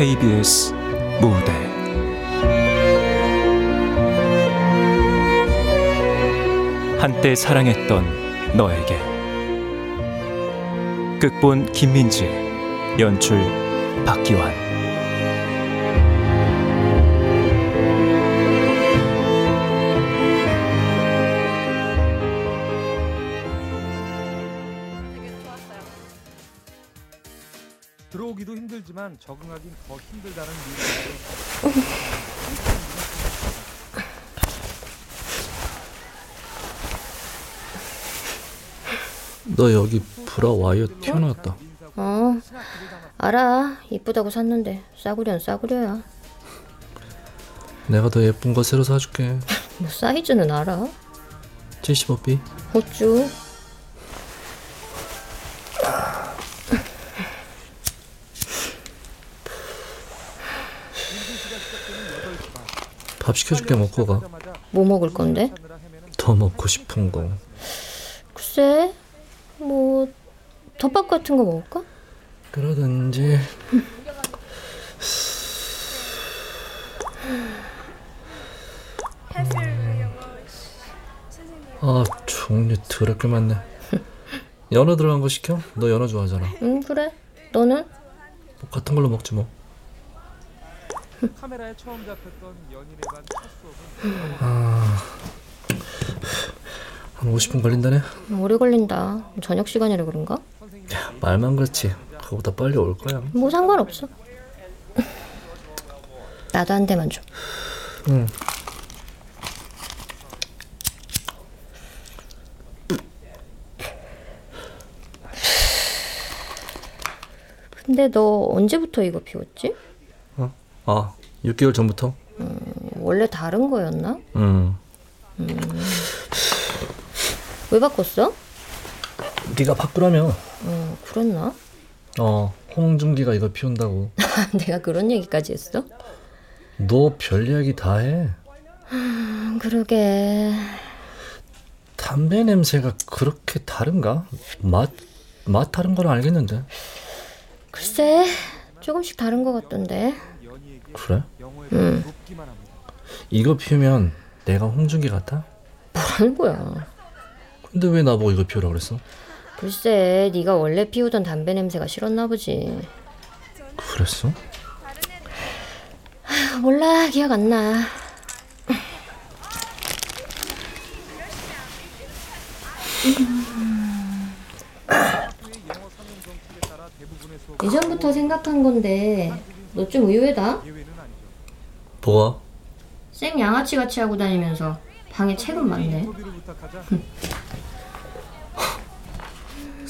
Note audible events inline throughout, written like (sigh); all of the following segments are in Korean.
KBS 무대. 한때 사랑했던 너에게. 극본 김민지 연출 박기환 너 여기 브라 와이어 튀어나왔다. 어, 알아. 이쁘다고 샀는데 싸구려는 싸구려야. 내가 더 예쁜 거 새로 사줄게. (laughs) 뭐 사이즈는 알아. 75B. 어쭈. 밥 시켜줄게 먹고 가. 뭐 먹을 건데? 더 먹고 싶은 거. 글쎄, 뭐 덮밥 같은 거 먹을까? 그러든지. 아 종류 더럽게 많네. 연어 들어간 거 시켜? 너 연어 좋아하잖아. 응, 그래. 너는? 뭐 같은 걸로 먹지 뭐. 카메라에 처음 잡혔던 연인에 관첫 수업은 아, 한 50분 걸린다네. 오래 걸린다. 저녁 시간이라 그런가? 말만 그렇지. 그거보다 빨리 올 거야. 뭐 상관없어. 나도 한 대만 줘. 응. 근데 너 언제부터 이거 피웠지? 아, 6개월 전부터? 원래 다른 거였나? 응. 왜 바꿨어? 네가 바꾸라며. 어, 그랬나? 어, 홍준기가 이거 피운다고. (laughs) 내가 그런 얘기까지 했어? 너 별 이야기 다 해. 음, 그러게. 담배 냄새가 그렇게 다른가? 맛, 맛 다른 건 알겠는데. 글쎄, 조금씩 다른 것 같던데. 그래? 응. 합니다. 이거 피우면 내가 홍준기 같아? 뭐라는 거야? 근데 왜 나보고 이거 피우라 그랬어? 글쎄, 네가 원래 피우던 담배 냄새가 싫었나 보지. 그랬어? 아, 몰라, 기억 안 나. 예전부터 생각한 건데 너 좀 의외다. 뭐가? 생 양아치 같이 하고 다니면서 방에 책은 많네. (laughs)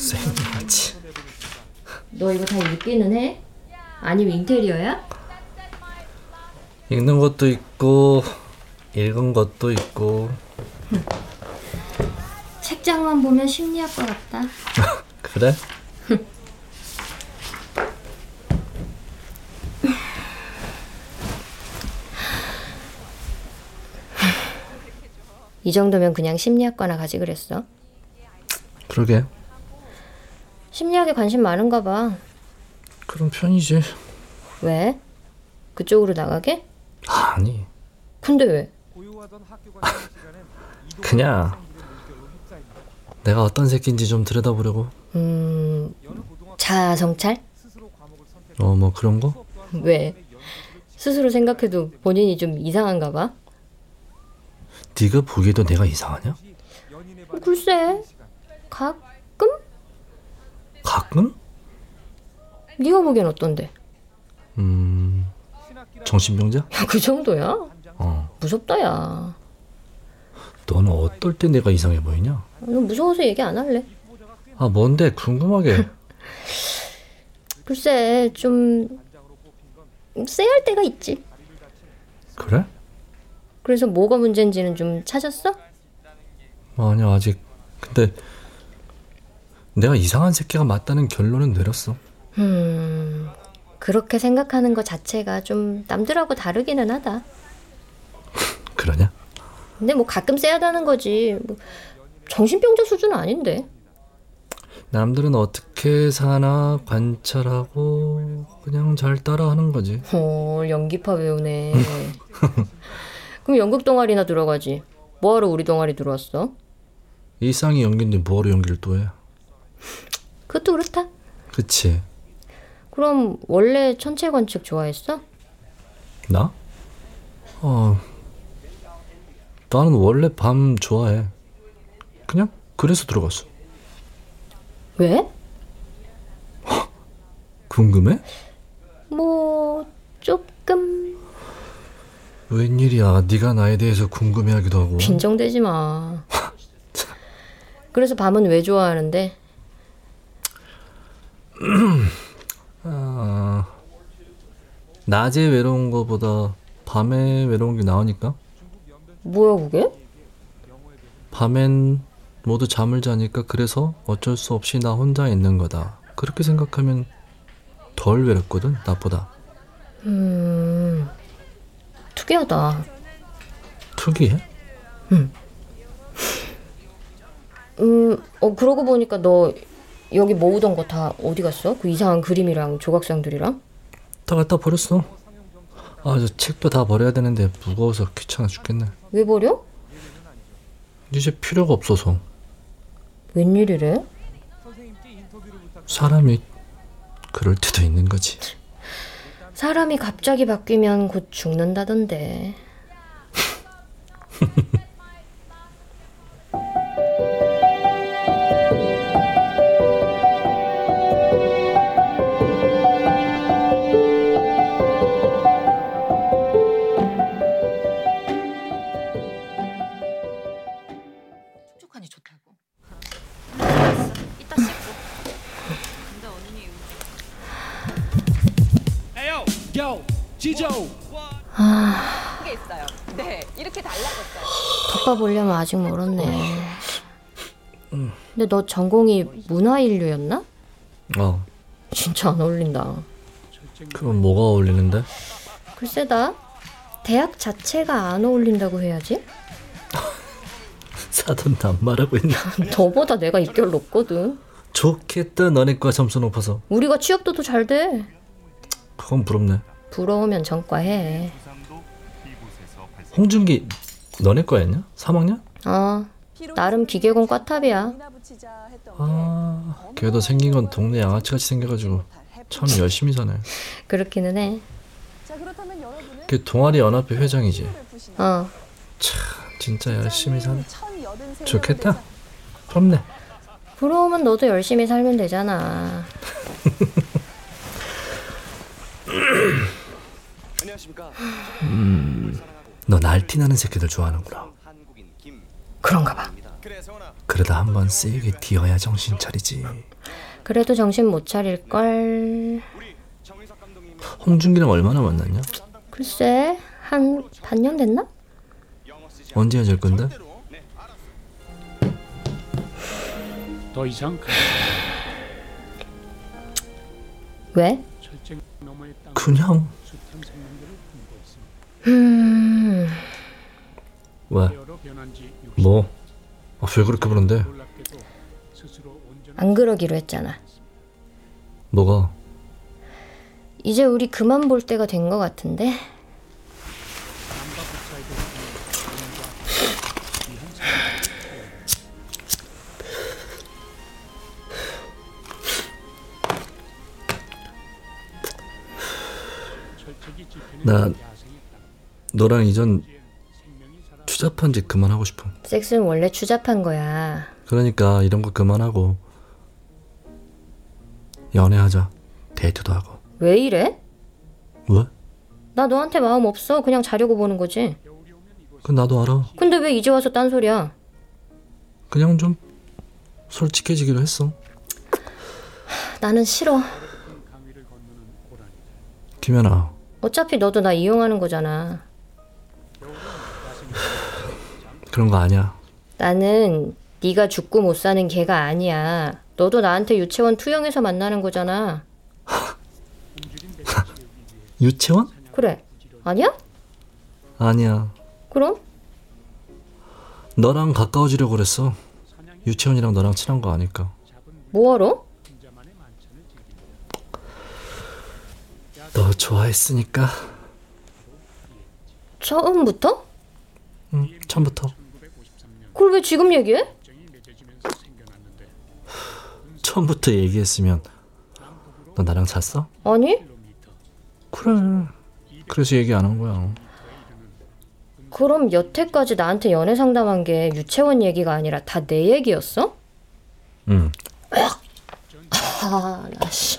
생같이. 너 이거 다 읽기는 해? 아니면 인테리어야? 읽는 것도 있고 읽은 것도 있고 (laughs) 책장만 보면 심리학과 같다. (laughs) 그래? (laughs) 이 정도면 그냥 심리학과나 가지 그랬어. 그러게 심리학에 관심 많은가 봐. 그런 편이지 왜? 그쪽으로 나가게? 아니 근데 왜? 이동 그냥. 내가 어떤 새끼인지 좀 들여다보려고 음, 선택 어뭐 그런 거? 왜? 스스로 생각해도 본인이 좀 이상한가 봐. 네가 보기에도 내가 이상하냐? 글쎄, 가 끔? 가끔? 네가 보기엔 어떤데? 음 정신병자? 야, 그 정도야? 어 무섭다, 야. 너는 어떨 때 내가 이상해 보이냐? 너 무서워서 얘기 안 할래. 아 뭔데 궁금하게 (laughs) 글쎄, 좀 쎄할 때가 있지. 그래? 그래서 뭐가 문제인지는 좀 찾았어? 아니야 아직 근데 내가 이상한 새끼가 맞다는 결론은 내렸어 음, 그렇게 생각하는 것 자체가 좀 남들하고 다르기는 하다. (laughs) 그러냐? 근데 뭐 가끔 쎄하다는 거지. 뭐 정신병자 수준은 아닌데. 남들은 어떻게 사나 관찰하고 그냥 잘 따라하는 거지. (laughs) 어, 연기파 배우네. (laughs) 그럼 연극 동아리나 들어가지. 뭐하러 우리 동아리 들어왔어? 이상이 연기인데 뭐하러 연기를 또 해? 그것도 그렇다. 그치? 그럼 원래 천체 관측 좋아했어? 나? 어, 나는 원래 밤 좋아해. 그냥 그래서 들어갔어. 왜? (laughs) 궁금해? 뭐 조금 웬일이야? 네가 나에 대해서 궁금해하기도 하고. 빈정대지 마. (laughs) 그래서 밤은 왜 좋아하는데? 아, (clears throat) 낮에 외로운 거보다 밤에 외로운 게 나으니까. 뭐야 그게? 밤엔 모두 잠을 자니까 그래서 어쩔 수 없이 나 혼자 있는 거다. 그렇게 생각하면 덜 외롭거든, 나보다. 음 특이하다. 특이해? 음, 어 그러고 보니까 너 여기 모으던 거 다 어디 갔어? 그 이상한 그림이랑 조각상들이랑? 다 갖다 버렸어. 아, 저 책도 다 버려야 되는데 무거워서 귀찮아 죽겠네. 왜 버려? 이제 필요가 없어서. 웬일이래? 사람이 그럴 때도 있는 거지. 사람이 갑자기 바뀌면 곧 죽는다던데. (laughs) 지조. 그게 있어요. 네, 이렇게 달라졌어요. 덮밥 올려면 아직 멀었네. 근데 너 전공이 문화인류였나? 어, 진짜 안 어울린다. 그럼 뭐가 어울리는데? 글쎄다. 대학 자체가 안 어울린다고 해야지? (laughs) 사돈 낱말하고 있네. (laughs) 너보다 내가 입결 높거든. 좋겠다, 너네 과 점수 높아서. 우리가 취업도 더 잘 돼. 그건 부럽네. 부러우면 전과해. 홍준기, 너네 과였냐? 3학년? 어, 나름 기계공 꽈탑이야. 아, 걔도 생긴 건 동네 양아치같이 생겨가지고 참 열심히 사네. (laughs) 그렇기는 해. 걔 동아리 연합회 회장이지. 어, 진짜 열심히 사네. 좋겠다. 부럽네. 부러우면 너도 열심히 살면 되잖아. (laughs) 너 날티나는 새끼들 좋아하는구나. 그런가 봐. 그러다 한 번 세게 뒤어야 정신 차리지. 그래도 정신 못 차릴 걸. 홍준기랑 얼마나 만났냐? 글쎄, 한 반년 됐나? 언제 헤어질 건데? 더 이상 가- 왜? 그냥 숱한 생명들을 품고 있습니다. 음, 왜? 여러 변한 지 60년 뭐? 아, 왜 그렇게 부른데? 안 그러기로 했잖아. 뭐가? 이제 우리 그만 볼 때가 된 것 같은데? 나 너랑 이전 추잡한 짓 그만하고 싶어. 섹스는 원래 추잡한 거야. 그러니까 이런 거 그만하고 연애하자. 데이트도 하고. 왜 이래? 왜? 나 너한테 마음 없어. 그냥 자려고 보는 거지. 그 나도 알아. 근데 왜 이제 와서 딴소리야? 그냥 좀 솔직해지기로 했어. 나는 싫어. 김연아, 어차피 너도 나 이용하는 거잖아. 그런 거 아니야. 나는 네가 죽고 못 사는 개가 아니야. 너도 나한테 유채원 투영해서 만나는 거잖아. (laughs) 유채원? 그래. 아니야? 아니야. 그럼 너랑 가까워지려고 그랬어. 유채원이랑 너랑 친한 거 아니까. 뭐하러? 너 좋아했으니까. 처음부터? 응, 처음부터. 1953년 그걸 왜 지금 얘기해? 처음부터 얘기했으면 너 나랑 잤어? 아니? 그래. 그래서 얘기 안 한 거야. 그럼 여태까지 나한테 연애 상담한 게 유채원 얘기가 아니라 다 내 얘기였어? 응. 아, 나 씨.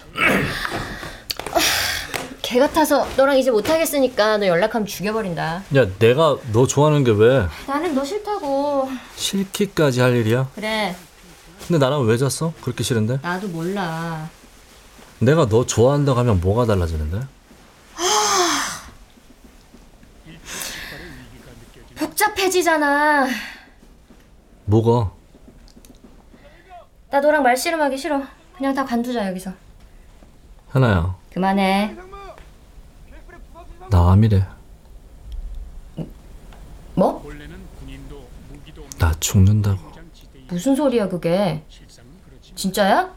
아, 개 같아서 너랑 이제 못하겠으니까 너 연락하면 죽여버린다. 야, 내가 너 좋아하는 게 왜 나는 너 싫다고. 싫기까지 할 일이야? 그래, 근데 나랑 왜 잤어? 그렇게 싫은데? 나도 몰라. 내가 너 좋아한다고 하면 뭐가 달라지는데? (gasps) 복잡해지잖아. 뭐가? 나 너랑 말씨름하기 싫어. 그냥 다 관두자 여기서. 하나야, 그만해. 나 암이래. 뭐? 나 죽는다고. 무슨 소리야 그게? 진짜야?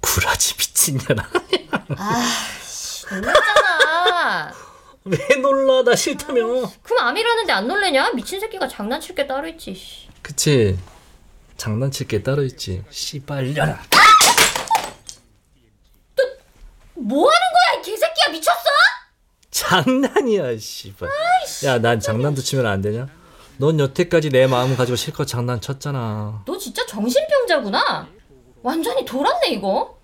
구라지 미친년아. (laughs) 놀랐잖아. (laughs) 왜 놀라? 나 싫다며. 그럼 암이라는데 안 놀래냐? 미친 새끼가 장난칠 게 따로 있지. 씨. 그치? 장난칠 게 따로 있지. 씨발년아. 뭐 하는 거야 이 개새끼야 미쳤어? 장난이야, 씨발. 야, 난 장난도 치면 안 되냐? 넌 여태까지 내 마음 가지고 실컷 장난쳤잖아. 너 진짜 정신병자구나. 완전히 돌았네 이거.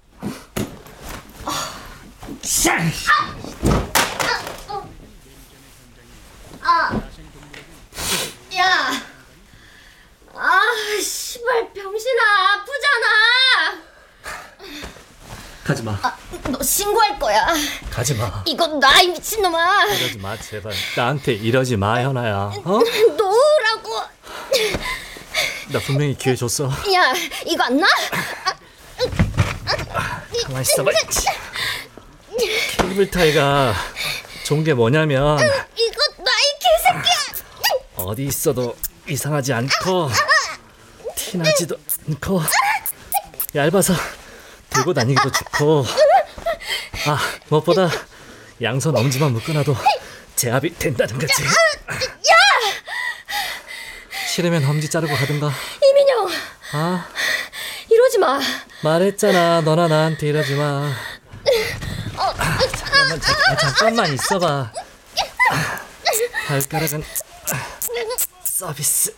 야, 아, 씨발 병신아 아프잖아. 가지 마. 너 신고할 거야. 가지 마. 이건 나이 미친놈아. 이러지 마, 제발. 나한테 이러지 마, 현아야. 어? (laughs) 놓으라고. 나 분명히 기회 줬어. 야, 이거 안 나? 가만 있어봐. 케이블 타이가 좋은 게 뭐냐면 이거 나이 개새끼야. 어디 있어도 이상하지 않고 티나지도 않고 얇아서 들고 다니기도 좋고 아 무엇보다 양손 엄지만 묶어놔도 제압이 된다는 거지. 싫으면 엄지 자르고 가든가. 이민영, 아 이러지 마. 말했잖아 너나 나한테 이러지 마. 잠깐만 잠깐, 잠깐만 있어봐. 발가락은 서비스.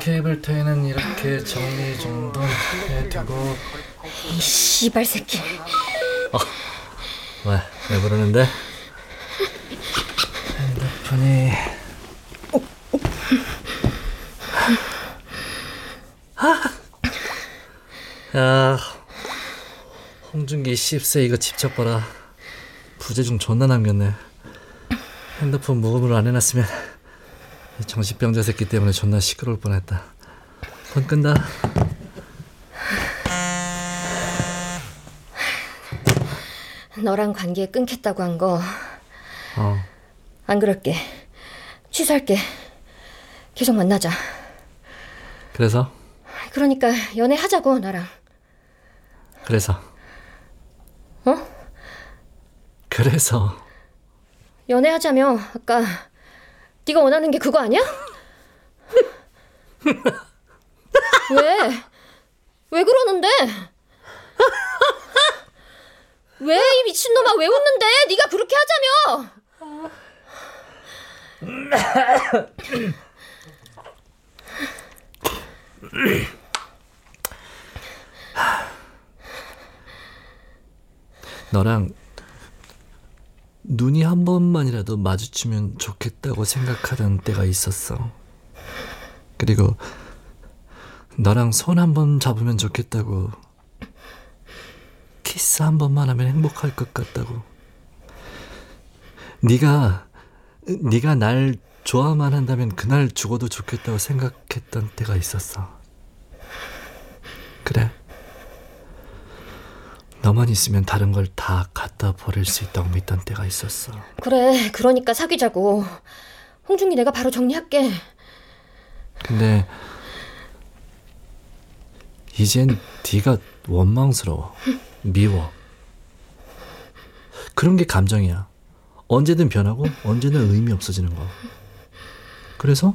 케이블 타이는 이렇게 정리 정돈 해 두고 이 씨발 새끼. 왜? 왜 부르는데? 핸드폰이 야 홍준기 10세 이거 직접 봐라 부재중 존나 남겼네 핸드폰 모음으로 안 해놨으면 이 정신병자 새끼 때문에 존나 시끄러울 뻔했다 폰 끈다 너랑 관계 끊겠다고 한거안어 그럴게. 취소할게. 계속 만나자. 그래서 그러니까 연애하자고 나랑. 그래서 어? 그래서 연애하자며 아까 네가 원하는 게 그거 아니야? (laughs) 왜? 왜 그러는데? 왜 이 미친놈아 왜 웃는데? 네가 그렇게 하자며. 너랑 눈이 한 번만이라도 마주치면 좋겠다고 생각하던 때가 있었어. 그리고 너랑 손 한 번 잡으면 좋겠다고 키스 한 번만 하면 행복할 것 같다고. 네가 네가 날 좋아만 한다면 그날 죽어도 좋겠다고 생각했던 때가 있었어. 그래. 너만 있으면 다른 걸 다 갖다 버릴 수 있다고 믿던 때가 있었어. 그래, 그러니까 사귀자고. 홍준기 내가 바로 정리할게. 근데 이젠 네가 원망스러워. 미워. 그런 게 감정이야. 언제든 변하고 언제든 의미 없어지는 거. 그래서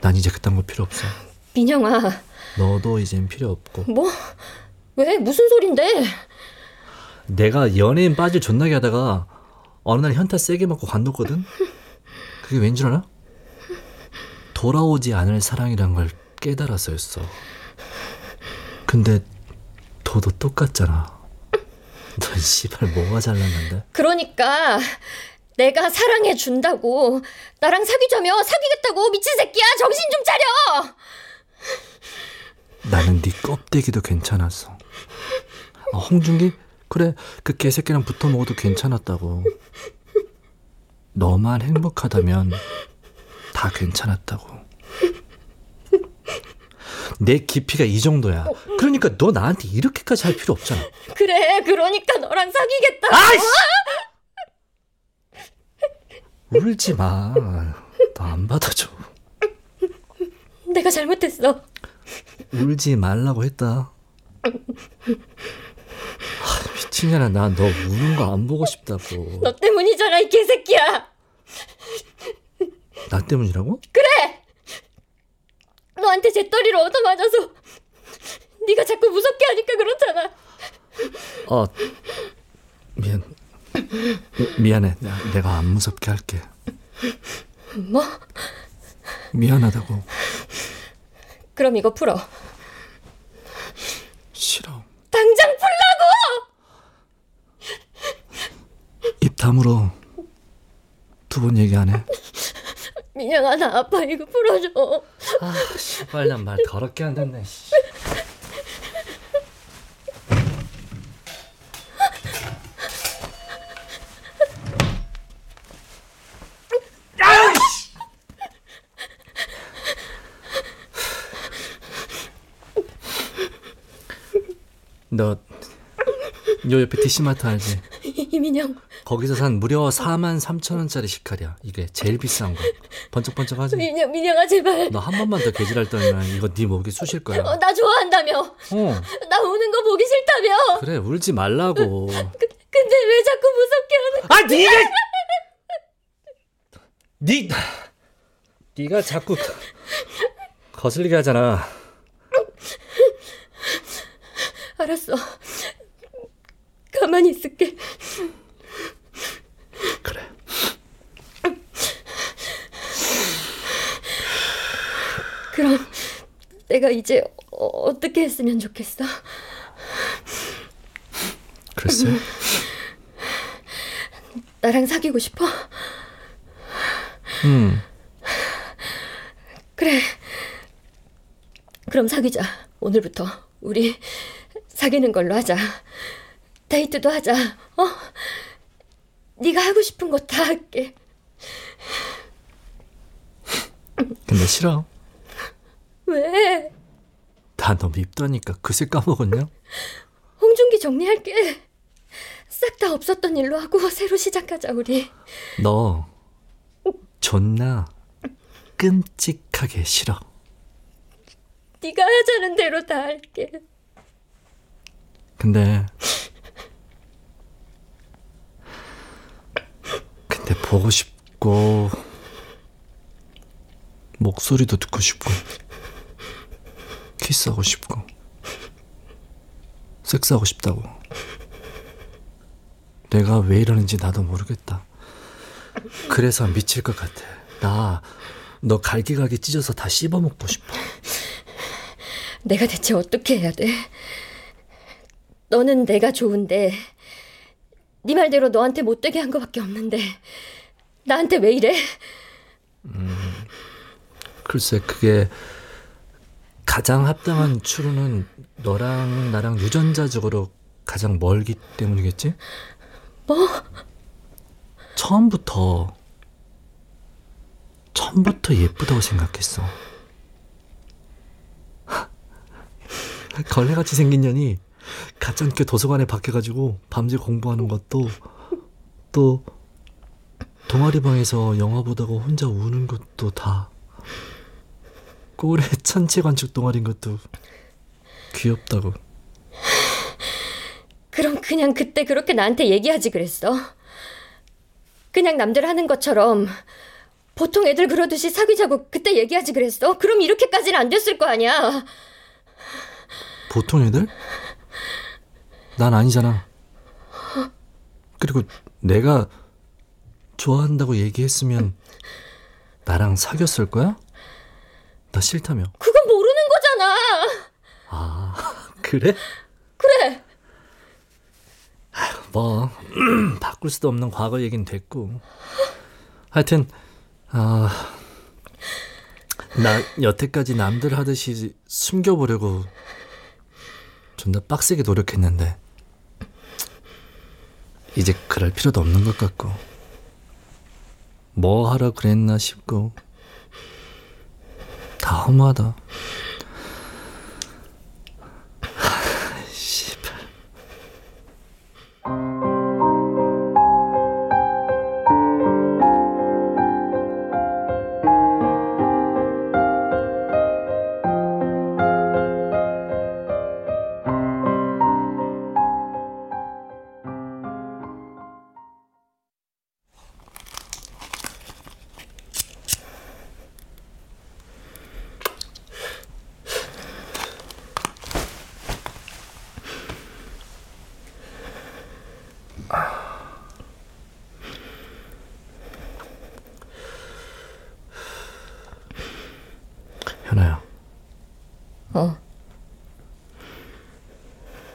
난 이제 그딴 거 필요 없어. 민영아, 너도 이젠 필요 없고. 뭐? 왜? 무슨 소린데? 내가 연예인 빠질 존나게 하다가 어느 날 현타 세게 맞고 관뒀거든? 그게 왠 줄 알아? 돌아오지 않을 사랑이란 걸 깨달아서였어. 근데 너도 똑같잖아. 넌 씨발 뭐가 잘났는데? 그러니까 내가 사랑해 준다고 나랑 사귀자며 사귀겠다고 미친 새끼야 정신 좀 차려 나는 네 껍데기도 괜찮았어. 아, 홍준기? 그래, 그 개새끼랑 붙어 먹어도 괜찮았다고. 너만 행복하다면 다 괜찮았다고. 내 깊이가 이 정도야. 그러니까 너 나한테 이렇게까지 할 필요 없잖아. 그래 그러니까 너랑 사귀겠다고 아이씨! 울지 마. 너 안 받아줘. 내가 잘못했어 울지 말라고 했다. 아, 미친년아, 나 너 우는 거 안 보고 싶다고. 너 때문이잖아 이 개새끼야 나 때문이라고? 그래 너한테 재떨이를 얻어맞아서 네가 자꾸 무섭게 하니까 그렇잖아 어, 미안. 미- 미안해. 나- 내가 안 무섭게 할게. 뭐? 미안하다고. 그럼 이거 풀어. 당장 풀라고 입 다물어. 두번 얘기 안 해. 민영아 나 아파 이거 풀어줘 아, 씨발 난말 더럽게 안 됐네. 씨. 너, 요 옆에 DC마트 알지? 이민영 거기서 산 무려 4만 3천 원짜리 식칼이야. 이게 제일 비싼 거. 번쩍번쩍하지? 민영 민영아 제발 너 한 번만 더 개질할 거면 이거 네 목에 쑤실 거야. 어, 나 좋아한다며 어, 나 우는 거 보기 싫다며 그래 울지 말라고. 근데 왜 자꾸 무섭게 하는 아, 네가 네 네가 자꾸 거슬리게 하잖아. 알았어 가만히 있을게 그래. 그럼 내가 이제 어, 어떻게 했으면 좋겠어? 글쎄. 나랑 사귀고 싶어? 음. 그래. 그럼 사귀자. 오늘부터 우리 사귀는 걸로 하자. 데이트도 하자. 어? 네가 하고 싶은 거 다 할게. 근데 싫어. 왜? 다너 밉다니까 그새 까먹었냐? 홍준기 정리할게. 싹 다 없었던 일로 하고 새로 시작하자 우리. 너 존나 끔찍하게 싫어. 네가 하자는 대로 다 할게. 근데 근데 보고 싶고 목소리도 듣고 싶고 키스하고 싶고 섹스하고 싶다고 내가 왜 이러는지 나도 모르겠다 그래서 미칠 것 같아 나 너 갈기갈기 찢어서 다 씹어먹고 싶어 내가 대체 어떻게 해야 돼? 너는 내가 좋은데 네 말대로 너한테 못되게 한 거밖에 없는데 나한테 왜 이래? 글쎄 그게 가장 합당한 추론은 너랑 나랑 유전자적으로 가장 멀기 때문이겠지? 뭐? 처음부터 처음부터 예쁘다고 생각했어. (laughs) 걸레같이 생긴 년이 가짜니까 도서관에 박혀가지고 밤새 공부하는 것도 또 동아리 방에서 영화 보다가 혼자 우는 것도 다 꼴에 (laughs) 천체 관측 동아리인 것도 귀엽다고. 그럼 그냥 그때 그렇게 나한테 얘기하지 그랬어. 그냥 남들 하는 것처럼 보통 애들 그러듯이 사귀자고 그때 얘기하지 그랬어. 그럼 이렇게까지는 안 됐을 거 아니야. 보통 애들? 난 아니잖아. 그리고 내가 좋아한다고 얘기했으면 나랑 사귀었을 거야? 나 싫다며. 그건 모르는 거잖아. 아, (laughs) 그래? 그래. 뭐, (clears throat) 바꿀 수도 없는 과거 얘긴 됐고. 하여튼, 아, 나 여태까지 남들 하듯이 숨겨보려고 존나 빡세게 노력했는데, 이제 그럴 필요도 없는 것 같고, 뭐 하러 그랬나 싶고, 다 허무하다.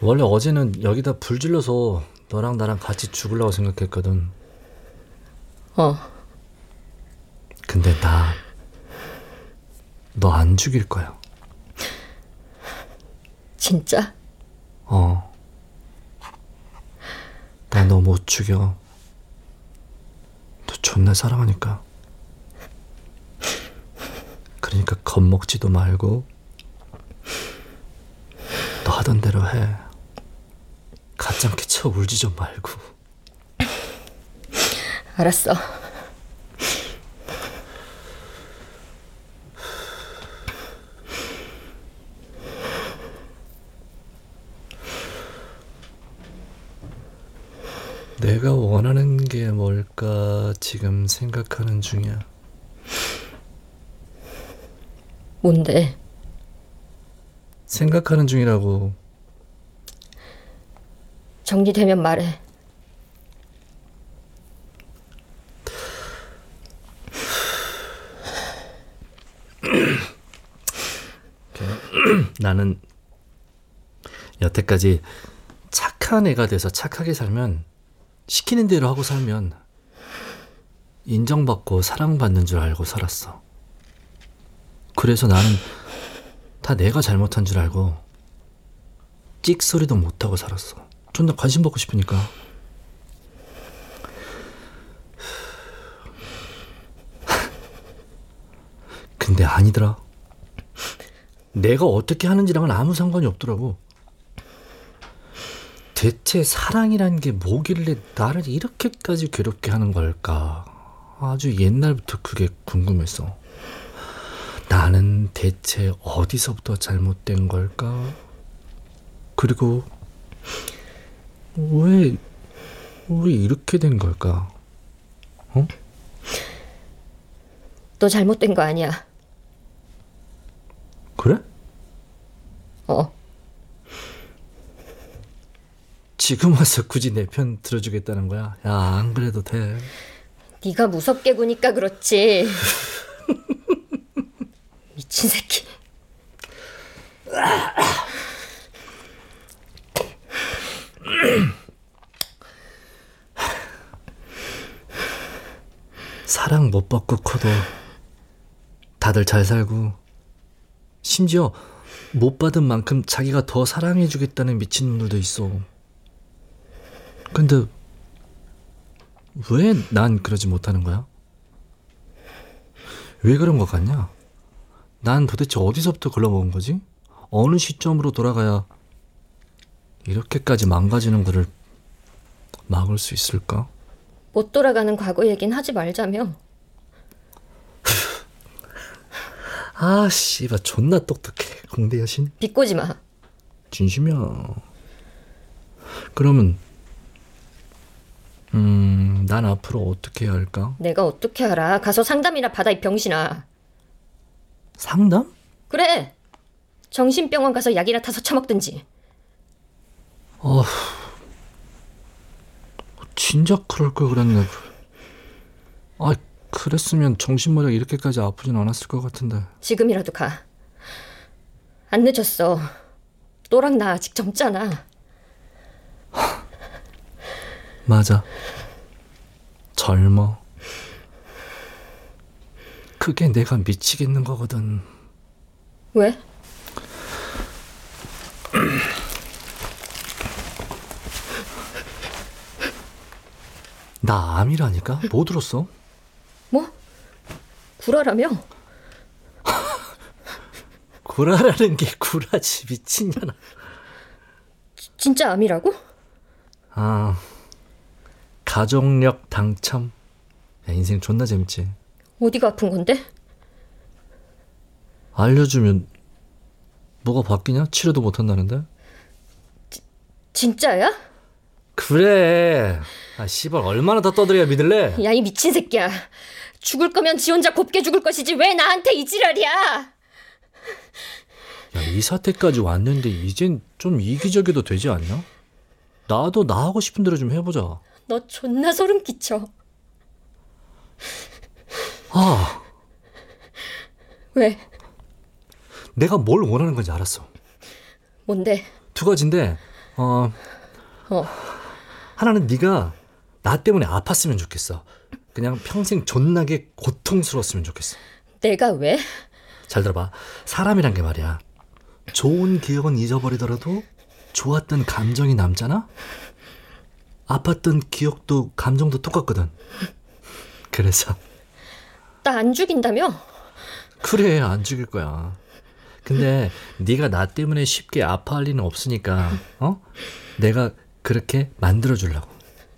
원래 어제는 여기다 불 질러서 너랑 나랑 같이 죽으려고 생각했거든. 어. 근데 나, 너 안 죽일 거야. 진짜? 어. 나 너 못 죽여. 너 존나 사랑하니까. 그러니까 겁먹지도 말고, 너 하던 대로 해. 쳐 울지 좀 말고. 알았어. 내가 원하는 게 뭘까 지금 생각하는 중이야. 뭔데? 생각하는 중이라고. 정리되면 말해. 나는 여태까지 착한 애가 돼서 착하게 살면 시키는 대로 하고 살면 인정받고 사랑받는 줄 알고 살았어. 그래서 나는 다 내가 잘못한 줄 알고 찍소리도 못하고 살았어. 존나 관심 받고 싶으니까. (laughs) 근데 아니더라. 내가 어떻게 하는지랑은 아무 상관이 없더라고. 대체 사랑이란 게 뭐길래 나를 이렇게까지 괴롭게 하는 걸까? 아주 옛날부터 그게 궁금했어. 나는 대체 어디서부터 잘못된 걸까? 그리고 왜, 왜 이렇게 된 걸까? 어? 너 잘못된 거 아니야. 그래? 어. 지금 와서 굳이 내 편 들어주겠다는 거야? 야, 안 그래도 돼. 네가 무섭게 구니까 그렇지. (laughs) 미친 새끼. 사랑 못 받고 커도 다들 잘 살고 심지어 못 받은 만큼 자기가 더 사랑해주겠다는 미친놈들도 있어. 근데 왜 난 그러지 못하는 거야? 왜 그런 것 같냐? 난 도대체 어디서부터 글러먹은 거지? 어느 시점으로 돌아가야 이렇게까지 망가지는 거를 막을 수 있을까? 못 돌아가는 과거 얘긴 하지 말자며. 아, 씨발, 존나 똑똑해. 공대 여신. 비꼬지 마. 진심이야. 그러면, 음, 난 앞으로 어떻게 해야 할까? 내가 어떻게 알아? 가서 상담이나 받아 이 병신아. 상담? 그래. 정신병원 가서 약이나 타서 처먹든지. 어, 진작 그럴 걸 그랬네. 아, 그랬으면 정신머리가 이렇게까지 아프진 않았을 것 같은데. 지금이라도 가. 안 늦었어. 너랑 나 아직 젊잖아. 맞아. 젊어. 그게 내가 미치겠는 거거든. 왜? 나 암이라니까? 뭐 들었어? 뭐? 구라라며? (laughs) 구라라는 게 구라지 미친년아. 진짜 암이라고? 아, 가족력 당첨. 야, 인생 존나 재밌지. 어디가 아픈 건데? 알려주면 뭐가 바뀌냐? 치료도 못 한다는데? 진짜야? 그래. 아, 씨발 얼마나 더 떠들어야 믿을래? 야 이 미친 새끼야. 죽을 거면 지 혼자 곱게 죽을 것이지 왜 나한테 이 지랄이야? 야, 이 사태까지 왔는데 이젠 좀 이기적이도 되지 않냐? 나도 나 하고 싶은 대로 좀 해보자. 너 존나 소름 끼쳐. 아, 왜? 내가 뭘 원하는 건지 알았어. 뭔데? 두 가지인데, 어, 어. 하나는 네가 나 때문에 아팠으면 좋겠어. 그냥 평생 존나게 고통스러웠으면 좋겠어. 내가 왜? 잘 들어봐. 사람이란 게 말이야. 좋은 기억은 잊어버리더라도 좋았던 감정이 남잖아? 아팠던 기억도 감정도 똑같거든. 그래서 나 안 죽인다며? 그래 안 죽일 거야. 근데 네가 나 때문에 쉽게 아파할 리는 없으니까 어? 내가 그렇게 만들어 주려고.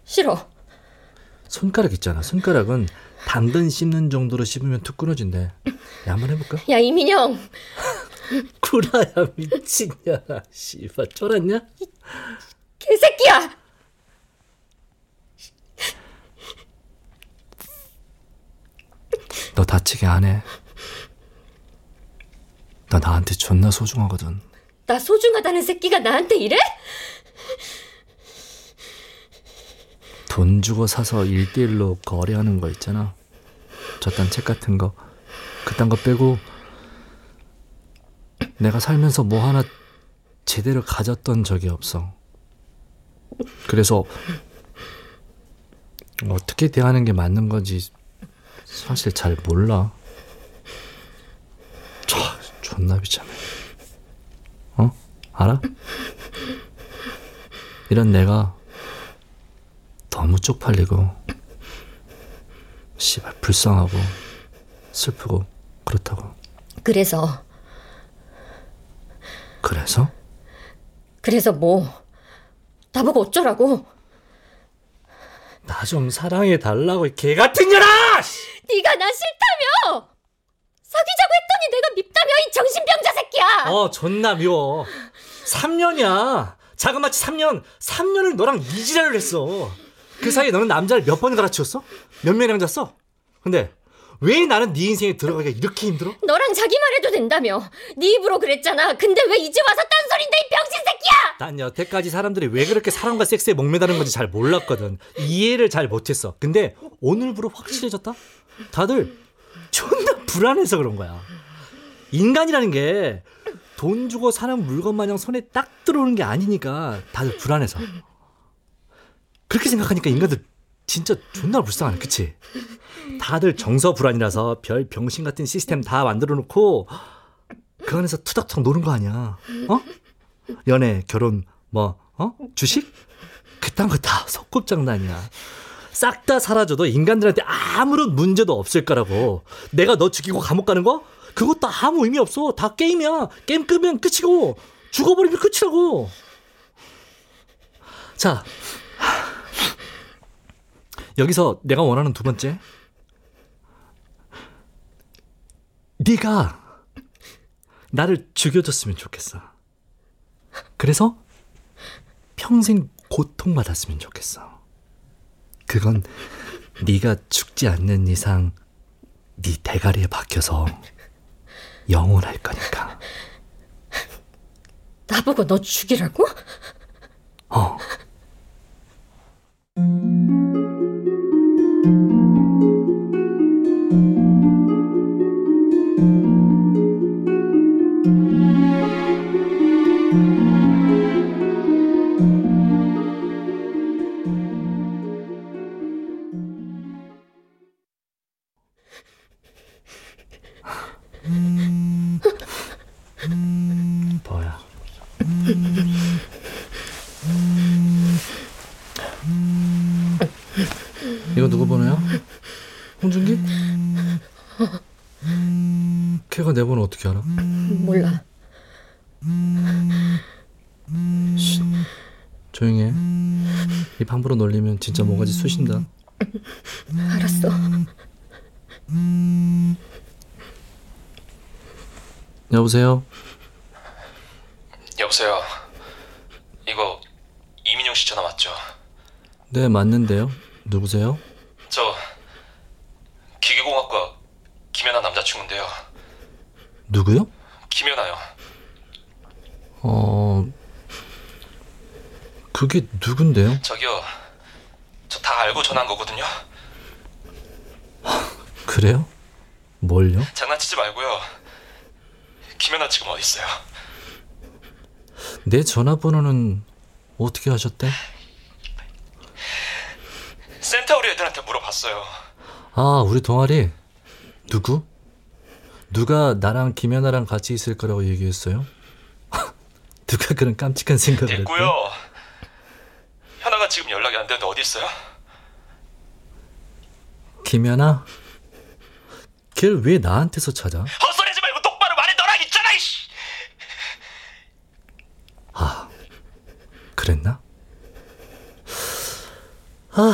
싫어. 손가락 있잖아. 손가락은 당근 씹는 정도로 씹으면 툭 끊어진대. 야, 한번 해볼까? 야 이민영. (laughs) 구라야 미친년아. 씨발 쫄았냐? 개새끼야. 너 다치게 안 해. 나 나한테 존나 소중하거든. 나 소중하다는 새끼가 나한테 이래? 돈 주고 사서 1대1로 거래하는 거 있잖아. 저딴 책 같은 거. 그딴 거 빼고 내가 살면서 뭐 하나 제대로 가졌던 적이 없어. 그래서 어떻게 대하는 게 맞는 건지 사실 잘 몰라. 저, 존나 비참해. 어? 알아? 이런 내가 너무 쪽팔리고 씨발 불쌍하고 슬프고 그렇다고. 그래서 그래서 그래서 뭐? 나보고 어쩌라고? 나 좀 사랑해 달라고 이개 같은 년아! 네가 나 싫다며! 사귀자고 했더니 내가 밉다며 이 정신병자 새끼야! 어 존나 미워. 3년이야. 자그마치 3년. 3년을 너랑 이지랄을 했어. 그 사이에 너는 남자를 몇 번을 갈아치웠어? 몇 명이랑 잤어? 근데 왜 나는 네 인생에 들어가기가 이렇게 힘들어? 너랑 자기 말 해도 된다며. 네 입으로 그랬잖아. 근데 왜 이제 와서 딴소린데 이 병신 새끼야! 난 여태까지 사람들이 왜 그렇게 사랑과 섹스에 목매다는 건지 잘 몰랐거든. 이해를 잘 못했어. 근데 오늘부로 확실해졌다? 다들 존나 불안해서 그런 거야. 인간이라는 게 돈 주고 사는 물건 마냥 손에 딱 들어오는 게 아니니까 다들 불안해서. 그렇게 생각하니까 인간들 진짜 존나 불쌍하네, 그치? 다들 정서 불안이라서 별 병신 같은 시스템 다 만들어 놓고 그 안에서 투닥투닥 노는 거 아니야? 어? 연애, 결혼, 뭐, 어? 주식? 그딴 거 다 속꿉장난이야. 싹 다 사라져도 인간들한테 아무런 문제도 없을 거라고. 내가 너 죽이고 감옥 가는 거? 그것도 아무 의미 없어. 다 게임이야. 게임 끄면 끝이고, 죽어버리면 끝이라고. 자, 여기서 내가 원하는 두 번째. 네가 나를 죽여줬으면 좋겠어. 그래서 평생 고통받았으면 좋겠어. 그건 네가 죽지 않는 이상 네 대가리에 박혀서 영원할 거니까. 나보고 너 죽이라고? 어. 어떻게 알아? 몰라. 쉿. 조용히 해. 입 함부로 놀리면 진짜 뭐가지 쑤신다. 알았어. 여보세요? 여보세요. 이거 이민용 씨 전화 맞죠? 네, 맞는데요. 누구세요? 저 기계공학과 김연아 남자친구인데요. 누구요? 김연아요. 어, 그게 누군데요? 저기요. 저 다 알고 전화한 거거든요. 그래요? 뭘요? 장난치지 말고요. 김연아 지금 어디 있어요? 내 전화번호는 어떻게 하셨대? 센터 우리 애들한테 물어봤어요. 아, 우리 동아리 누구? 누가 나랑 김연아랑 같이 있을 거라고 얘기했어요? (laughs) 누가 그런 깜찍한 생각을 했대? 됐고요. 현아가 지금 연락이 안 되는데 어디 있어요? 김연아? 걔를 왜 나한테서 찾아? 헛소리하지 말고 똑바로 말해 너랑 있잖아 이씨. 아, 그랬나? 아,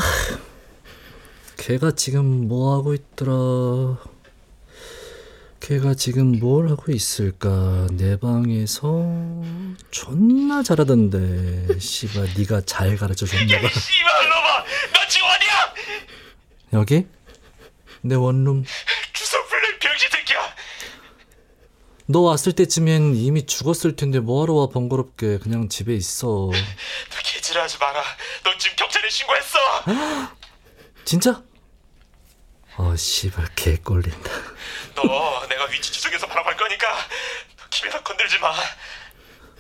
걔가 지금 뭐 하고 있더라? 걔가 지금 뭘 하고 있을까? 내 방에서 존나 잘하던데. 씨발, 네가 잘 가르쳐 줬나 봐. (laughs) 씨발 놈아, 너 지금 어디야? 여기? 내 원룸. 주소 불러 병신 새끼야. 너 왔을 때쯤엔 이미 죽었을 텐데 뭐하러 와 번거롭게 그냥 집에 있어. 너 개질하지 마라. 너 지금 경찰에 신고했어. (gasps) 진짜? 어, 씨발, 개 꼴린다. 너 내가 위치 추적해서 바라볼 거니까 너 김연아 건들지 마.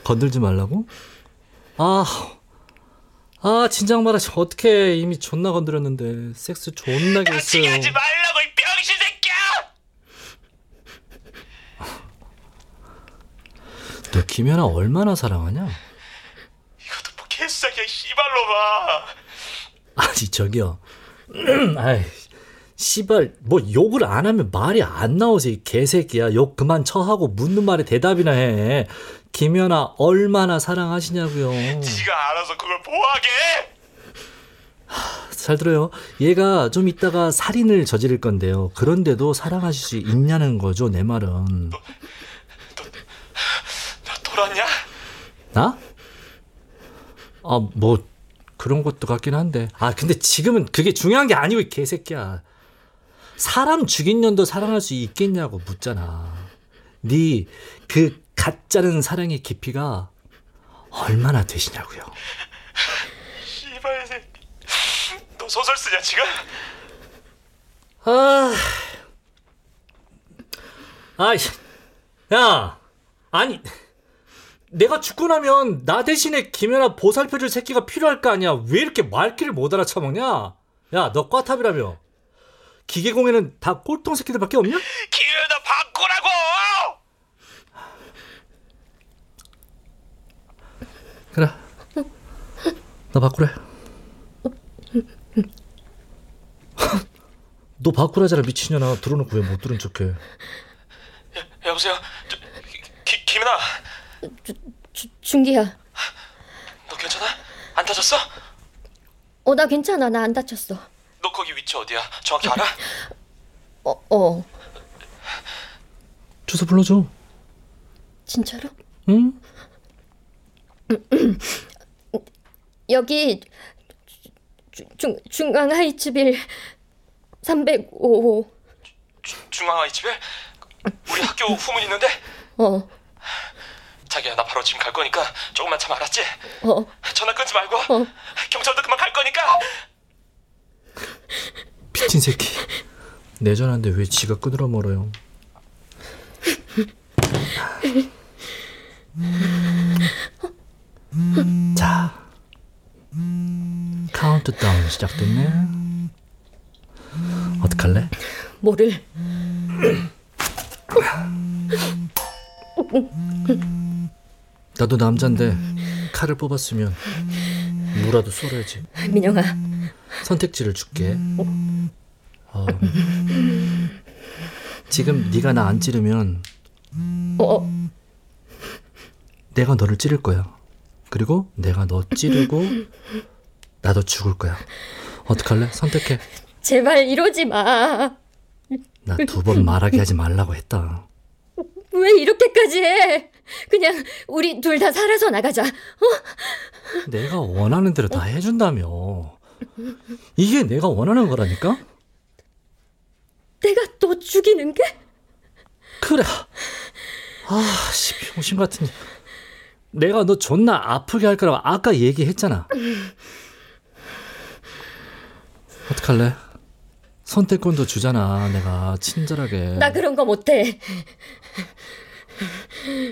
건들지 말라고? 아, 아, 진작 말하지. 어떻게 이미 존나 건드렸는데. 섹스 존나게 했어요. 나치게 하지 말라고 이 병신 새끼야. 너 김연아 얼마나 사랑하냐? 이것도 뭐 개싹이야 이 씨발로마. 아니, 저기요. (clears throat) 아이, 씨발, 뭐 욕을 안 하면 말이 안 나오지, 이 개새끼야. 욕 그만 쳐하고 묻는 말에 대답이나 해. 김연아 얼마나 사랑하시냐고요. 네가 알아서 그걸 보호하게. 잘 들어요. 얘가 좀 이따가 살인을 저지를 건데요. 그런데도 사랑하실 수 있냐는 거죠, 내 말은. 너 돌았냐? 나? 아, 뭐 그런 것도 같긴 한데. 아, 근데 지금은 그게 중요한 게 아니고 이 개새끼야. 사람 죽인 년도 사랑할 수 있겠냐고 묻잖아. 네 그 가짜는 사랑의 깊이가 얼마나 되시냐고요. 씨발 새끼. 너 소설 쓰냐 지금? 아, 아이, 야, 아니, 내가 죽고 나면 나 대신에 김연아 보살펴줄 새끼가 필요할 거 아니야. 왜 이렇게 말귀를 못 알아쳐먹냐? 야, 너 과탑이라며. 기계공에는 다 꼴통 새끼들밖에 없냐? 기회나 바꾸라고! 그래. 나 바꾸래. 너 바꾸라잖아 미친년아. 들어놓고 왜 못 들은 척해? 여 보세요? 저, 기, 김이나 주, 준기야. 너 괜찮아? 안 다쳤어? 어, 나 괜찮아. 나 안 다쳤어. 너 거기 위치 어디야? 정확히 알아? 어, 어. 주소 불러줘. 진짜로? 응? (clears throat) 여기 주, 중 중앙 하이츠빌 305호. 중앙아이 집에? 우리 학교 후문 있는데? 어. 자기야 나 바로 지금 갈 거니까 조금만 참 알았지? 어. 전화 끊지 말고 어. 경찰도 그만 갈 거니까 미친 새끼. 내 전화인데 왜 지가 끊으라 멀어요? 자, 카운트다운 시작됐네. 어떡할래? 뭐를? 나도 남잔데 칼을 뽑았으면 무라도 쏠아야지. 민영아. 선택지를 줄게. 어. 지금 네가 나 안 찌르면 어. 내가 너를 찌를 거야. 그리고 내가 너 찌르고 나도 죽을 거야. 어떡할래? 선택해. 제발 이러지 마. 나 두 번 말하게 하지 말라고 했다. 왜 이렇게까지 해? 그냥 우리 둘 다 살아서 나가자. 어? 내가 원하는 대로 다 해준다며. 이게 내가 원하는 거라니까? 내가 너 죽이는 게? 그래. 아, 씨, 병신 같은. 내가 너 존나 아프게 할 거라고 아까 얘기했잖아. 어떡할래? 선택권도 주잖아, 내가 친절하게. 나 그런 거 못해.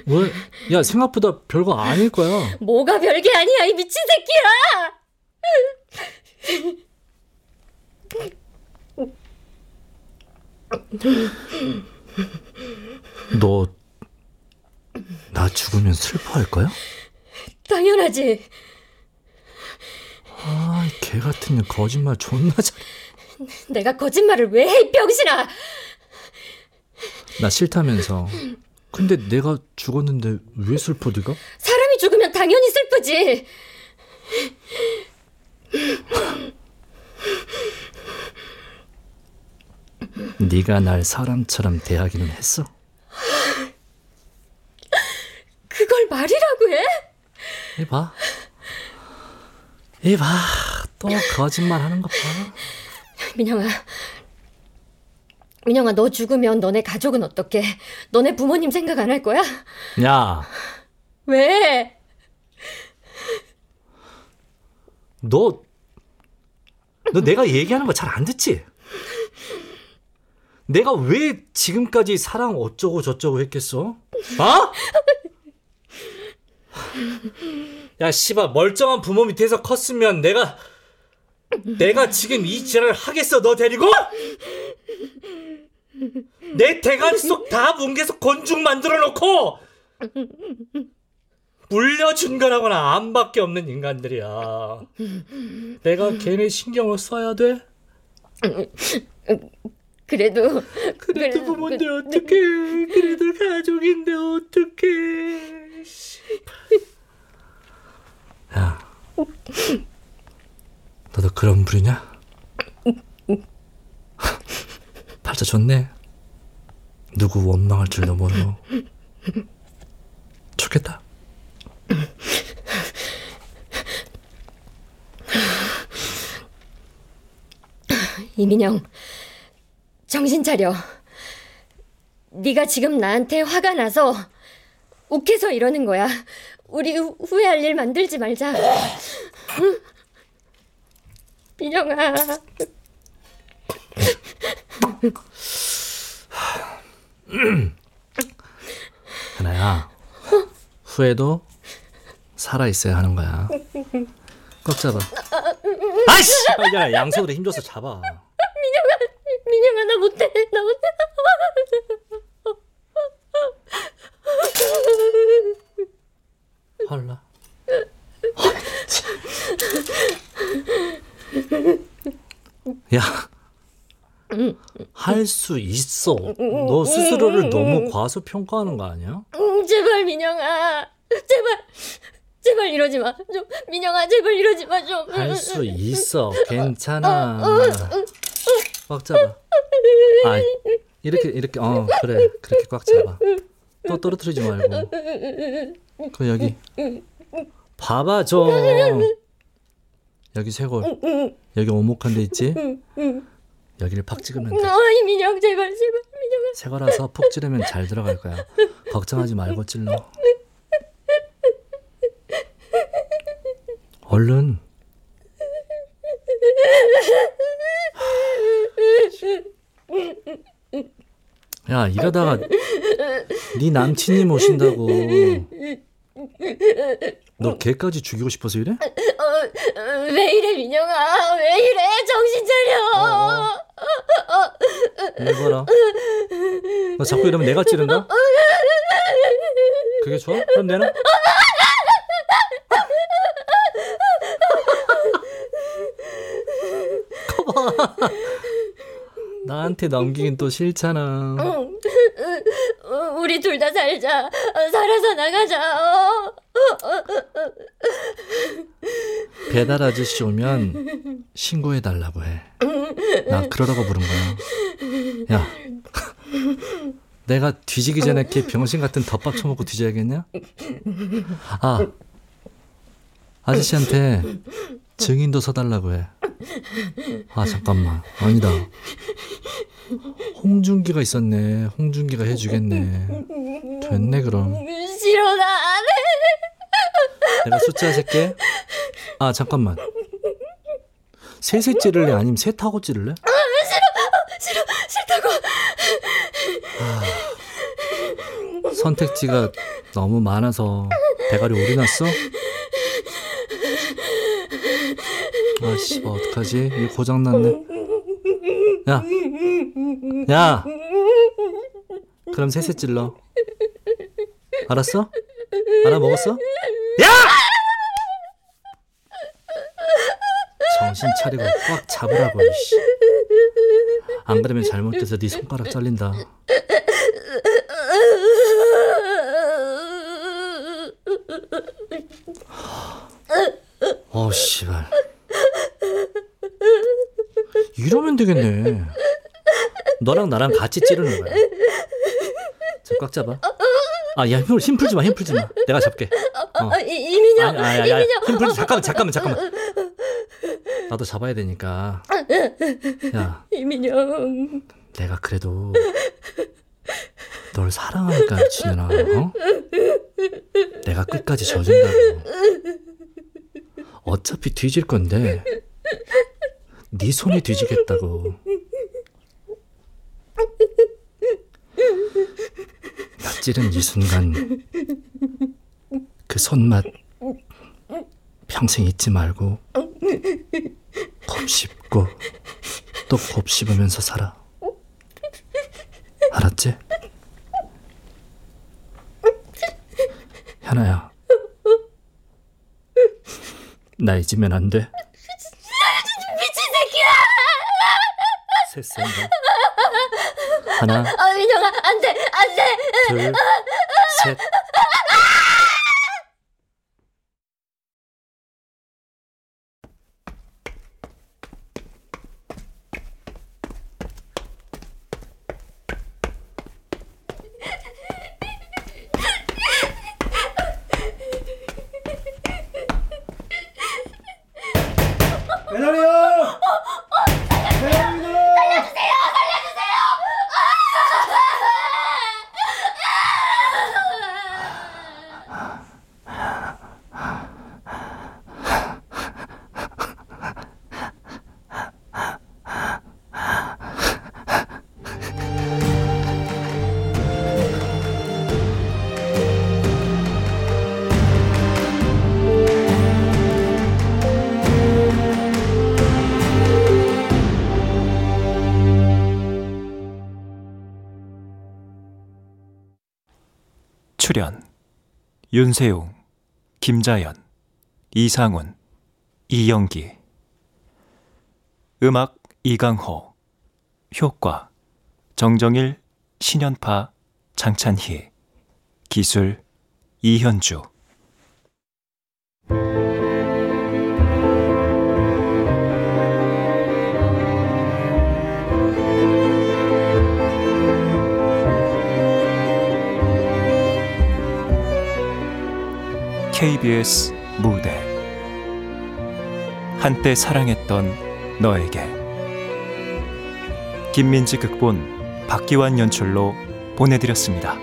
왜? 야, 생각보다 별거 아닐 거야. 뭐가 별게 아니야, 이 미친 새끼야! 너, 나 죽으면 슬퍼할 거야? 당연하지. 아, 이개 같은 년 거짓말 존나 잘. 내가 거짓말을 왜 해, 이 병신아! 나 싫다면서. 근데 내가 죽었는데 왜 슬퍼, 네가? 사람이 죽으면 당연히 슬프지. 네가 날 사람처럼 대하기는 했어. 그걸 말이라고 해? 이봐. 이봐. 또 거짓말 하는 거 봐. 민영아. 민영아, 너 죽으면 너네 가족은 어떻게? 너네 부모님 생각 안 할 거야? 야, 왜? 너, 너 내가 얘기하는 거 잘 안 듣지? 내가 왜 지금까지 사랑 어쩌고 저쩌고 했겠어? 어? 야, 씨발, 멀쩡한 부모 밑에서 컸으면 내가, 내가 지금 이 지랄을 하겠어, 너 데리고? 내 대가리 속 다 뭉개서 건죽 만들어 놓고! 물려준 거라고나 암밖에 없는 인간들이야. 내가 걔네 신경을 써야 돼? 그래도 그래도 부모인데 어떡해. 그래도 가족인데 어떡해. 야. 너도 그런 부류냐? 팔자 좋네. 누구 원망할 줄도 모르고. 좋겠다. 이민영, 정신 차려. 네가 지금 나한테 화가 나서 욱해서 이러는 거야. 우리 후- 후회할 일 만들지 말자. 응? 민영아. 하나야. 후회도 살아 있어야 하는 거야. 꽉 잡아. 아이씨! 야, 양손으로 힘줘서 잡아. 민영아 나 못해 나 못해. 헐라. 야, 할 수 있어. 너 스스로를 너무 과소평가하는 거 아니야? 음, 제발 민영아 제발 제발 이러지 마. 좀 민영아 제발 이러지 마 좀. 할 수 있어. 괜찮아. 꽉 잡아. 아, 이렇게 이렇게 어 그래 그렇게 꽉 잡아. 또 떨어뜨리지 말고. 그 여기 봐봐 좀. 여기 쇄골. 여기 오목한 데 있지? 여기를 팍 찍으면 돼. 아이 민영 제발 제발 민영아. 새거라서 푹 찌르면 잘 들어갈 거야. 걱정하지 말고 찔러. 얼른. 야 이러다가 네 남친님 오신다고. 너 걔까지 죽이고 싶어서 이래? 어, 어, 왜 이래 민영아 왜 이래 정신 차려. 이거라. 너 자꾸 이러면 내가 찌른다? 그게 좋아? 그럼 내놔. 커봐. (laughs) 나한테 넘기긴 또 싫잖아. 어, 우리 둘 다 살자. 어, 살아서 나가자. 어. 배달 아저씨 오면 신고해 달라고 해. 나 그러라고 부른 거야. 야, (laughs) 내가 뒤지기 전에 걔 병신 같은 덮밥 처먹고 뒤져야겠냐? 아, 아저씨한테 증인도 서달라고 해. 아 잠깐만, 아니다. 홍준기가 있었네. 홍준기가 해주겠네. 됐네 그럼. 싫어 나 안 해. 내가 숫자 세게. 아 잠깐만. 셋에 찌를래 아니면 셋하고 찌를래? 싫어 싫다고. 선택지가 너무 많아서 대가리 오리 났어? 아씨 뭐 어떡하지? 이거 고장 났네. 야, 야. 그럼 셋에 찔러. 알았어? 알아먹었어? 야! 정신 차리고 꽉 잡으라고. 씨. 안 그러면 잘못돼서 네 손가락 잘린다. 어, 씨발. 이러면 되겠네. 너랑 나랑 같이 찌르는 거야. 자, 꽉 잡아. 아, 야, 힘, 힘 풀지 마, 힘 풀지 마. 내가 잡게. 어. 어, 이, 이민영 아니, 아니, 아니, 아니, 이민영. 힘 풀지, 잠깐만, 잠깐만, 잠깐만. 나도 잡아야 되니까. 야, 이민영. 내가 그래도 널 사랑하니까, 진현아, 어? 내가 끝까지 져준다고. 어차피 뒤질 건데, 네 손에 뒤지겠다고. 나 찌른 이 순간, 그 손맛 평생 잊지 말고, 곱씹고, 또 곱씹으면서 살아. 알았지? 현아야. 나 잊으면 안 돼. 미친 새끼야. 셋, 셋, 하나, 아 민영아 안돼 안돼. 둘, 셋. 출연 윤세웅, 김자연, 이상훈, 이영기. 음악 이강호 효과 정정일, 신연파, 장찬희 기술 이현주 KBS 무대 한때 사랑했던 너에게 김민지 극본 박기환 연출로 보내드렸습니다.